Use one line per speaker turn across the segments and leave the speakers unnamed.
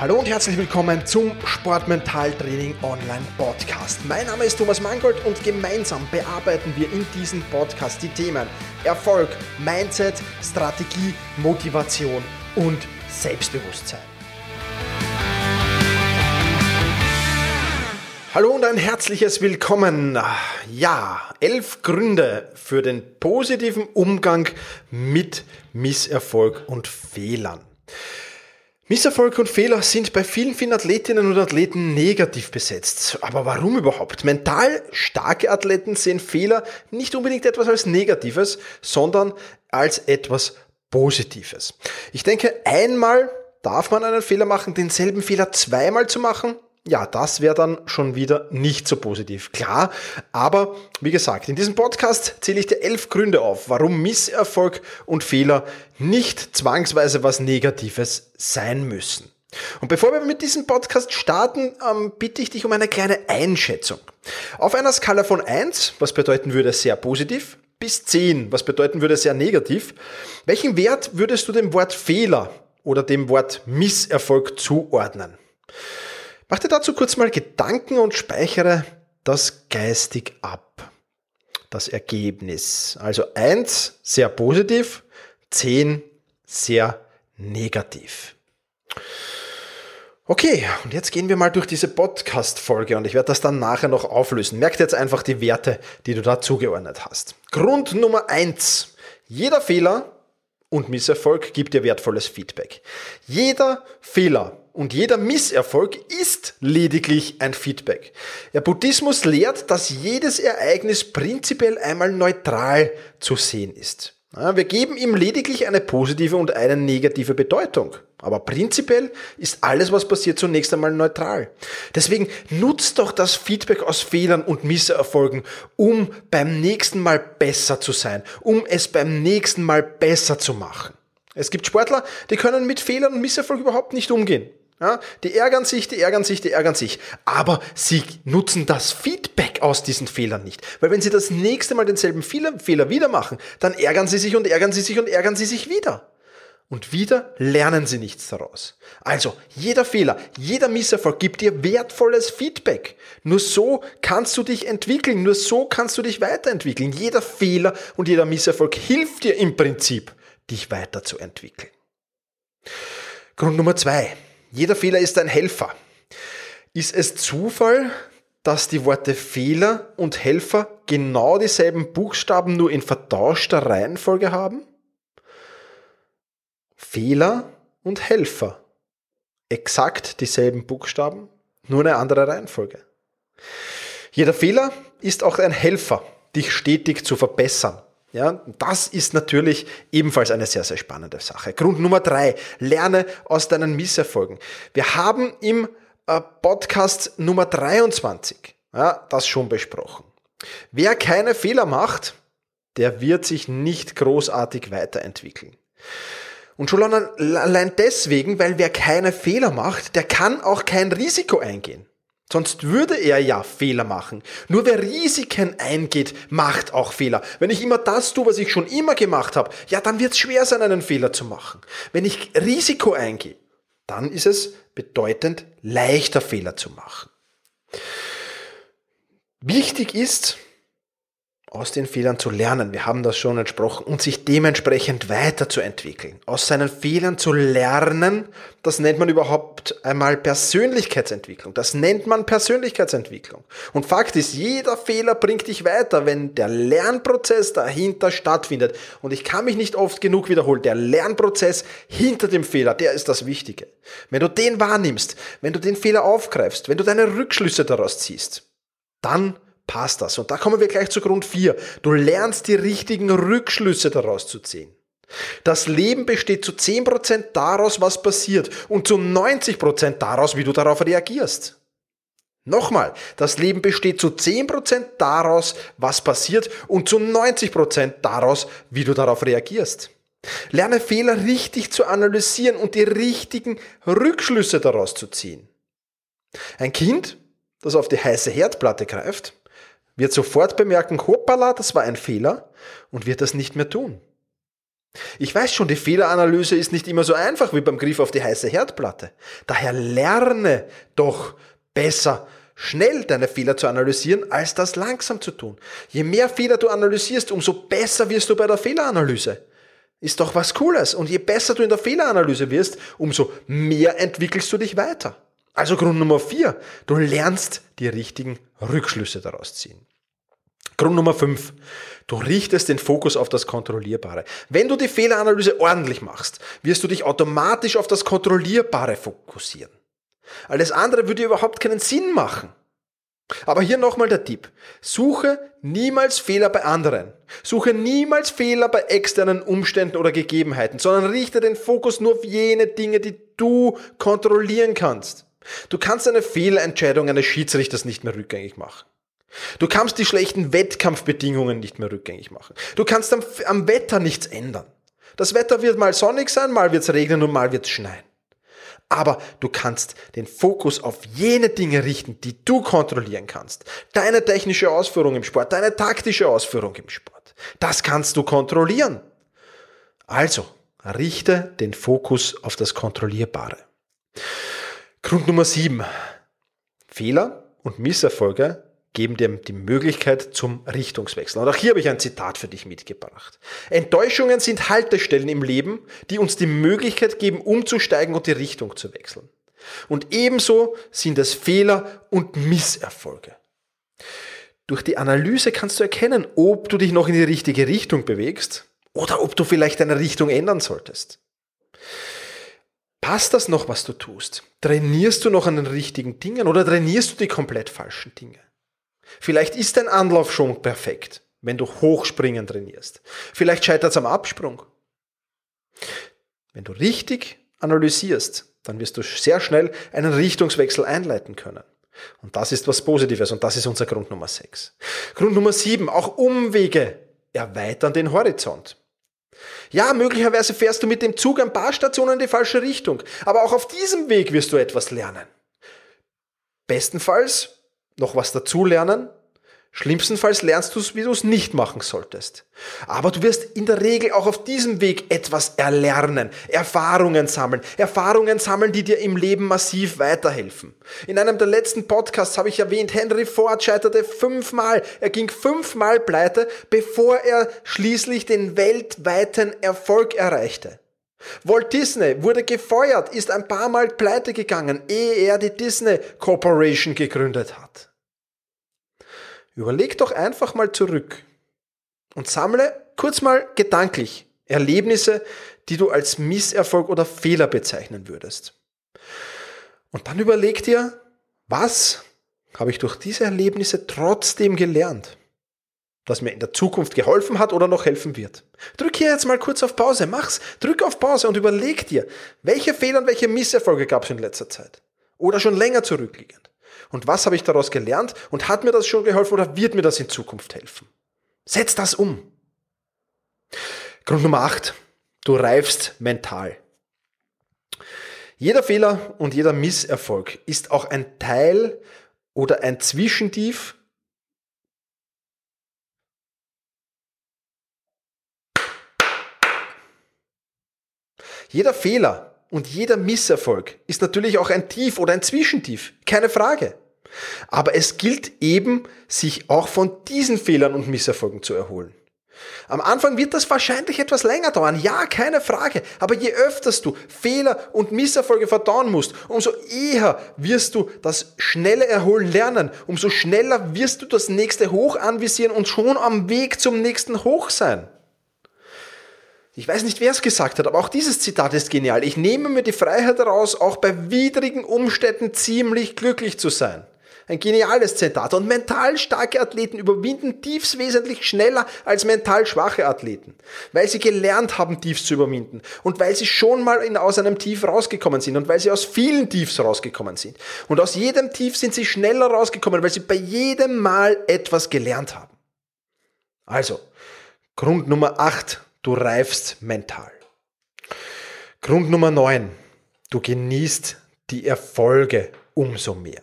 Hallo und herzlich willkommen zum Sportmentaltraining Online Podcast. Mein Name ist Thomas Mangold und gemeinsam bearbeiten wir in diesem Podcast die Themen Erfolg, Mindset, Strategie, Motivation und Selbstbewusstsein. Hallo und ein herzliches Willkommen. Ja, elf Gründe für den positiven Umgang mit Misserfolg und Fehlern. Misserfolg und Fehler sind bei vielen, vielen Athletinnen und Athleten negativ besetzt. Aber warum überhaupt? Mental starke Athleten sehen Fehler nicht unbedingt etwas als Negatives, sondern als etwas Positives. Ich denke, einmal darf man einen Fehler machen, denselben Fehler zweimal zu machen, ja, das wäre dann schon wieder nicht so positiv. Klar, aber wie gesagt, in diesem Podcast zähle ich dir elf Gründe auf, warum Misserfolg und Fehler nicht zwangsweise was Negatives sein müssen. Und bevor wir mit diesem Podcast starten, ähm, bitte ich dich um eine kleine Einschätzung. Auf einer Skala von 1, was bedeuten würde sehr positiv, bis 10, was bedeuten würde sehr negativ, welchen Wert würdest du dem Wort Fehler oder dem Wort Misserfolg zuordnen? Mach dir dazu kurz mal Gedanken und speichere das geistig ab. Das Ergebnis. Also eins sehr positiv, zehn sehr negativ. Okay, und jetzt gehen wir mal durch diese Podcast-Folge und ich werde das dann nachher noch auflösen. Merkt jetzt einfach die Werte, die du da zugeordnet hast. Grund Nummer eins: Jeder Fehler und Misserfolg gibt dir wertvolles Feedback. Jeder Fehler und jeder Misserfolg ist lediglich ein Feedback. Der Buddhismus lehrt, dass jedes Ereignis prinzipiell einmal neutral zu sehen ist. Wir geben ihm lediglich eine positive und eine negative Bedeutung. Aber prinzipiell ist alles, was passiert, zunächst einmal neutral. Deswegen nutzt doch das Feedback aus Fehlern und Misserfolgen, um beim nächsten Mal besser zu sein, um es beim nächsten Mal besser zu machen. Es gibt Sportler, die können mit Fehlern und Misserfolg überhaupt nicht umgehen. Ja, die ärgern sich, die ärgern sich, die ärgern sich. Aber sie nutzen das Feedback aus diesen Fehlern nicht. Weil wenn sie das nächste Mal denselben Fehler, Fehler wieder machen, dann ärgern sie sich und ärgern sie sich und ärgern sie sich wieder. Und wieder lernen sie nichts daraus. Also, jeder Fehler, jeder Misserfolg gibt dir wertvolles Feedback. Nur so kannst du dich entwickeln, nur so kannst du dich weiterentwickeln. Jeder Fehler und jeder Misserfolg hilft dir im Prinzip, dich weiterzuentwickeln. Grund Nummer zwei. Jeder Fehler ist ein Helfer. Ist es Zufall, dass die Worte Fehler und Helfer genau dieselben Buchstaben nur in vertauschter Reihenfolge haben? Fehler und Helfer. Exakt dieselben Buchstaben, nur eine andere Reihenfolge. Jeder Fehler ist auch ein Helfer, dich stetig zu verbessern. Ja, das ist natürlich ebenfalls eine sehr, sehr spannende Sache. Grund Nummer drei, lerne aus deinen Misserfolgen. Wir haben im äh, Podcast Nummer 23 ja, das schon besprochen. Wer keine Fehler macht, der wird sich nicht großartig weiterentwickeln. Und schon allein deswegen, weil wer keine Fehler macht, der kann auch kein Risiko eingehen. Sonst würde er ja Fehler machen. Nur wer Risiken eingeht, macht auch Fehler. Wenn ich immer das tue, was ich schon immer gemacht habe, ja, dann wird es schwer sein, einen Fehler zu machen. Wenn ich Risiko eingehe, dann ist es bedeutend leichter, Fehler zu machen. Wichtig ist, aus den Fehlern zu lernen, wir haben das schon entsprochen, und sich dementsprechend weiterzuentwickeln. Aus seinen Fehlern zu lernen, das nennt man überhaupt einmal Persönlichkeitsentwicklung. Das nennt man Persönlichkeitsentwicklung. Und Fakt ist, jeder Fehler bringt dich weiter, wenn der Lernprozess dahinter stattfindet. Und ich kann mich nicht oft genug wiederholen, der Lernprozess hinter dem Fehler, der ist das Wichtige. Wenn du den wahrnimmst, wenn du den Fehler aufgreifst, wenn du deine Rückschlüsse daraus ziehst, dann passt das. Und da kommen wir gleich zu Grund 4. Du lernst die richtigen Rückschlüsse daraus zu ziehen. Das Leben besteht zu 10% daraus, was passiert und zu 90% daraus, wie du darauf reagierst. Nochmal, das Leben besteht zu 10% daraus, was passiert und zu 90% daraus, wie du darauf reagierst. Lerne Fehler richtig zu analysieren und die richtigen Rückschlüsse daraus zu ziehen. Ein Kind, das auf die heiße Herdplatte greift, wird sofort bemerken, hoppala, das war ein Fehler und wird das nicht mehr tun. Ich weiß schon, die Fehleranalyse ist nicht immer so einfach wie beim Griff auf die heiße Herdplatte. Daher lerne doch besser schnell deine Fehler zu analysieren, als das langsam zu tun. Je mehr Fehler du analysierst, umso besser wirst du bei der Fehleranalyse. Ist doch was Cooles. Und je besser du in der Fehleranalyse wirst, umso mehr entwickelst du dich weiter. Also Grund Nummer vier, du lernst die richtigen Rückschlüsse daraus ziehen. Grund Nummer fünf, du richtest den Fokus auf das Kontrollierbare. Wenn du die Fehleranalyse ordentlich machst, wirst du dich automatisch auf das Kontrollierbare fokussieren. Alles andere würde überhaupt keinen Sinn machen. Aber hier nochmal der Tipp. Suche niemals Fehler bei anderen. Suche niemals Fehler bei externen Umständen oder Gegebenheiten, sondern richte den Fokus nur auf jene Dinge, die du kontrollieren kannst. Du kannst eine Fehlentscheidung eines Schiedsrichters nicht mehr rückgängig machen. Du kannst die schlechten Wettkampfbedingungen nicht mehr rückgängig machen. Du kannst am, am Wetter nichts ändern. Das Wetter wird mal sonnig sein, mal wird es regnen und mal wird es schneien. Aber du kannst den Fokus auf jene Dinge richten, die du kontrollieren kannst. Deine technische Ausführung im Sport, deine taktische Ausführung im Sport. Das kannst du kontrollieren. Also, richte den Fokus auf das Kontrollierbare. Grund Nummer sieben: Fehler und Misserfolge geben dir die Möglichkeit zum Richtungswechsel. Und auch hier habe ich ein Zitat für dich mitgebracht. Enttäuschungen sind Haltestellen im Leben, die uns die Möglichkeit geben, umzusteigen und die Richtung zu wechseln. Und ebenso sind es Fehler und Misserfolge. Durch die Analyse kannst du erkennen, ob du dich noch in die richtige Richtung bewegst oder ob du vielleicht deine Richtung ändern solltest. Passt das noch, was du tust? Trainierst du noch an den richtigen Dingen oder trainierst du die komplett falschen Dinge? Vielleicht ist dein Anlauf schon perfekt, wenn du Hochspringen trainierst. Vielleicht scheitert es am Absprung. Wenn du richtig analysierst, dann wirst du sehr schnell einen Richtungswechsel einleiten können. Und das ist was Positives und das ist unser Grund Nummer 6. Grund Nummer 7, auch Umwege erweitern den Horizont. Ja, möglicherweise fährst du mit dem Zug ein paar Stationen in die falsche Richtung, aber auch auf diesem Weg wirst du etwas lernen. Bestenfalls noch was dazulernen. Schlimmstenfalls lernst du es, wie du es nicht machen solltest. Aber du wirst in der Regel auch auf diesem Weg etwas erlernen, Erfahrungen sammeln, Erfahrungen sammeln, die dir im Leben massiv weiterhelfen. In einem der letzten Podcasts habe ich erwähnt, Henry Ford scheiterte fünfmal. Er ging fünfmal pleite, bevor er schließlich den weltweiten Erfolg erreichte. Walt Disney wurde gefeuert, ist ein paar Mal pleite gegangen, ehe er die Disney Corporation gegründet hat. Überleg doch einfach mal zurück und sammle kurz mal gedanklich Erlebnisse, die du als Misserfolg oder Fehler bezeichnen würdest. Und dann überleg dir, was habe ich durch diese Erlebnisse trotzdem gelernt, das mir in der Zukunft geholfen hat oder noch helfen wird. Drück hier jetzt mal kurz auf Pause, mach's, drück auf Pause und überleg dir, welche Fehler und welche Misserfolge gab es in letzter Zeit oder schon länger zurückliegend. Und was habe ich daraus gelernt? Und hat mir das schon geholfen oder wird mir das in Zukunft helfen? Setz das um. Grund Nummer 8. Du reifst mental. Jeder Fehler und jeder Misserfolg ist auch ein Teil oder ein Zwischentief Jeder Fehler und jeder Misserfolg ist natürlich auch ein Tief oder ein Zwischentief, keine Frage. Aber es gilt eben, sich auch von diesen Fehlern und Misserfolgen zu erholen. Am Anfang wird das wahrscheinlich etwas länger dauern, ja, keine Frage. Aber je öfters du Fehler und Misserfolge verdauen musst, umso eher wirst du das schnelle Erholen lernen, umso schneller wirst du das nächste Hoch anvisieren und schon am Weg zum nächsten Hoch sein. Ich weiß nicht, wer es gesagt hat, aber auch dieses Zitat ist genial. Ich nehme mir die Freiheit heraus, auch bei widrigen Umständen ziemlich glücklich zu sein. Ein geniales Zitat. Und mental starke Athleten überwinden Tiefs wesentlich schneller als mental schwache Athleten. Weil sie gelernt haben, Tiefs zu überwinden. Und weil sie schon mal in, aus einem Tief rausgekommen sind. Und weil sie aus vielen Tiefs rausgekommen sind. Und aus jedem Tief sind sie schneller rausgekommen, weil sie bei jedem Mal etwas gelernt haben. Also, Grund Nummer 8 Du reifst mental. Grund Nummer 9. Du genießt die Erfolge umso mehr.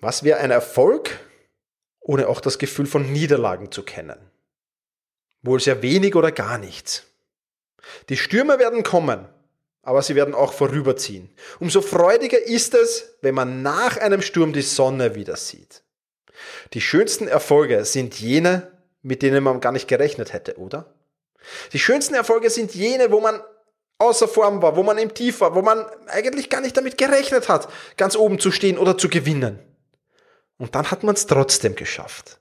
Was wäre ein Erfolg, ohne auch das Gefühl von Niederlagen zu kennen? wohl sehr wenig oder gar nichts. Die Stürme werden kommen, aber sie werden auch vorüberziehen. Umso freudiger ist es, wenn man nach einem Sturm die Sonne wieder sieht. Die schönsten Erfolge sind jene, mit denen man gar nicht gerechnet hätte, oder? Die schönsten Erfolge sind jene, wo man außer Form war, wo man im Tief war, wo man eigentlich gar nicht damit gerechnet hat, ganz oben zu stehen oder zu gewinnen. Und dann hat man es trotzdem geschafft.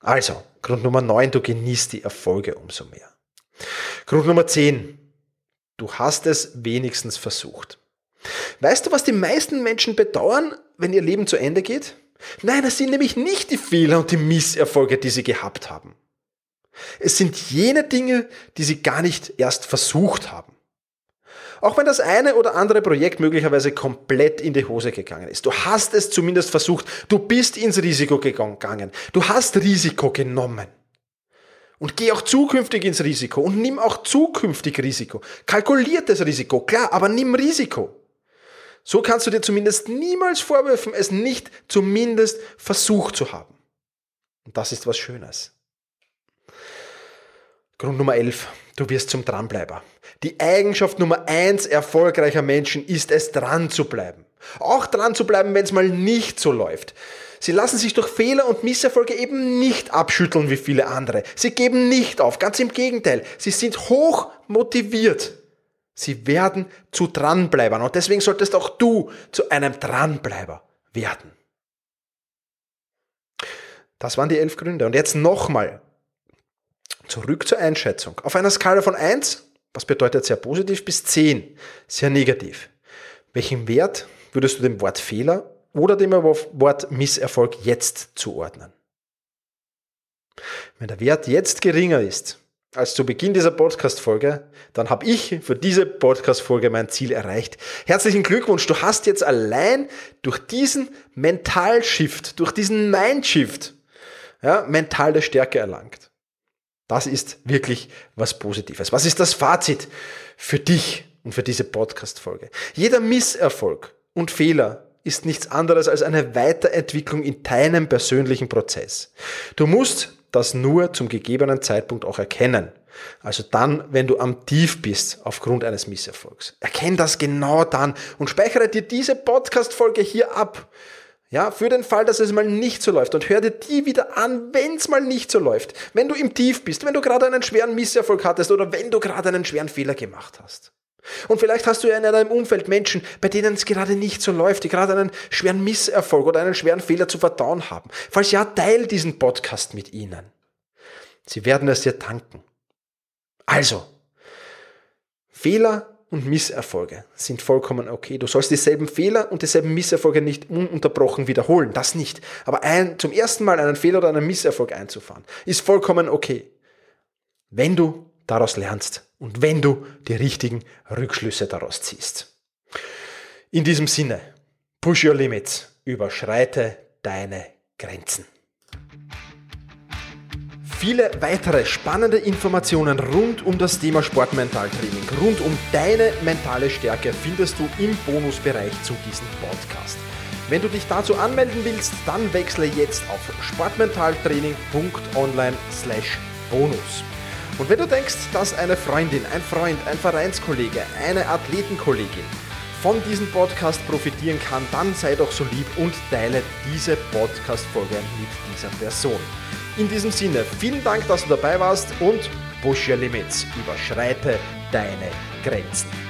Also, Grund Nummer 9, du genießt die Erfolge umso mehr. Grund Nummer 10, du hast es wenigstens versucht. Weißt du, was die meisten Menschen bedauern, wenn ihr Leben zu Ende geht? Nein, es sind nämlich nicht die Fehler und die Misserfolge, die sie gehabt haben. Es sind jene Dinge, die sie gar nicht erst versucht haben. Auch wenn das eine oder andere Projekt möglicherweise komplett in die Hose gegangen ist. Du hast es zumindest versucht. Du bist ins Risiko gegangen. Du hast Risiko genommen. Und geh auch zukünftig ins Risiko und nimm auch zukünftig Risiko. Kalkuliertes Risiko, klar, aber nimm Risiko. So kannst du dir zumindest niemals vorwerfen, es nicht zumindest versucht zu haben. Und das ist was Schönes. Grund Nummer 11. Du wirst zum Dranbleiber. Die Eigenschaft Nummer 1 erfolgreicher Menschen ist es, dran zu bleiben. Auch dran zu bleiben, wenn es mal nicht so läuft. Sie lassen sich durch Fehler und Misserfolge eben nicht abschütteln wie viele andere. Sie geben nicht auf, ganz im Gegenteil. Sie sind hoch motiviert. Sie werden zu Dranbleibern und deswegen solltest auch du zu einem Dranbleiber werden. Das waren die elf Gründe. Und jetzt nochmal Zurück zur Einschätzung. Auf einer Skala von 1, was bedeutet sehr positiv, bis 10, sehr negativ. Welchen Wert würdest du dem Wort Fehler oder dem Wort Misserfolg jetzt zuordnen? Wenn der Wert jetzt geringer ist als zu Beginn dieser Podcast-Folge, dann habe ich für diese Podcast-Folge mein Ziel erreicht. Herzlichen Glückwunsch, du hast jetzt allein durch diesen Mental-Shift, durch diesen Mind-Shift, ja, mentale Stärke erlangt. Das ist wirklich was Positives. Was ist das Fazit für dich und für diese Podcast-Folge? Jeder Misserfolg und Fehler ist nichts anderes als eine Weiterentwicklung in deinem persönlichen Prozess. Du musst das nur zum gegebenen Zeitpunkt auch erkennen. Also dann, wenn du am Tief bist aufgrund eines Misserfolgs. Erkenn das genau dann und speichere dir diese Podcast-Folge hier ab. Ja, für den Fall, dass es mal nicht so läuft und hör dir die wieder an, wenn es mal nicht so läuft. Wenn du im Tief bist, wenn du gerade einen schweren Misserfolg hattest oder wenn du gerade einen schweren Fehler gemacht hast. Und vielleicht hast du ja in deinem Umfeld Menschen, bei denen es gerade nicht so läuft, die gerade einen schweren Misserfolg oder einen schweren Fehler zu verdauen haben. Falls ja, teil diesen Podcast mit ihnen. Sie werden es dir danken. Also, Fehler und Misserfolge sind vollkommen okay. Du sollst dieselben Fehler und dieselben Misserfolge nicht ununterbrochen wiederholen. Das nicht. Aber ein, zum ersten Mal einen Fehler oder einen Misserfolg einzufahren, ist vollkommen okay. Wenn du daraus lernst und wenn du die richtigen Rückschlüsse daraus ziehst. In diesem Sinne, push your limits, überschreite deine Grenzen. Viele weitere spannende Informationen rund um das Thema Sportmentaltraining, rund um deine mentale Stärke findest du im Bonusbereich zu diesem Podcast. Wenn du dich dazu anmelden willst, dann wechsle jetzt auf sportmentaltraining.online/bonus. Und wenn du denkst, dass eine Freundin, ein Freund, ein Vereinskollege, eine Athletenkollegin von diesem Podcast profitieren kann, dann sei doch so lieb und teile diese Podcast-Folge mit dieser Person. In diesem Sinne, vielen Dank, dass du dabei warst und push your limits, überschreite deine Grenzen.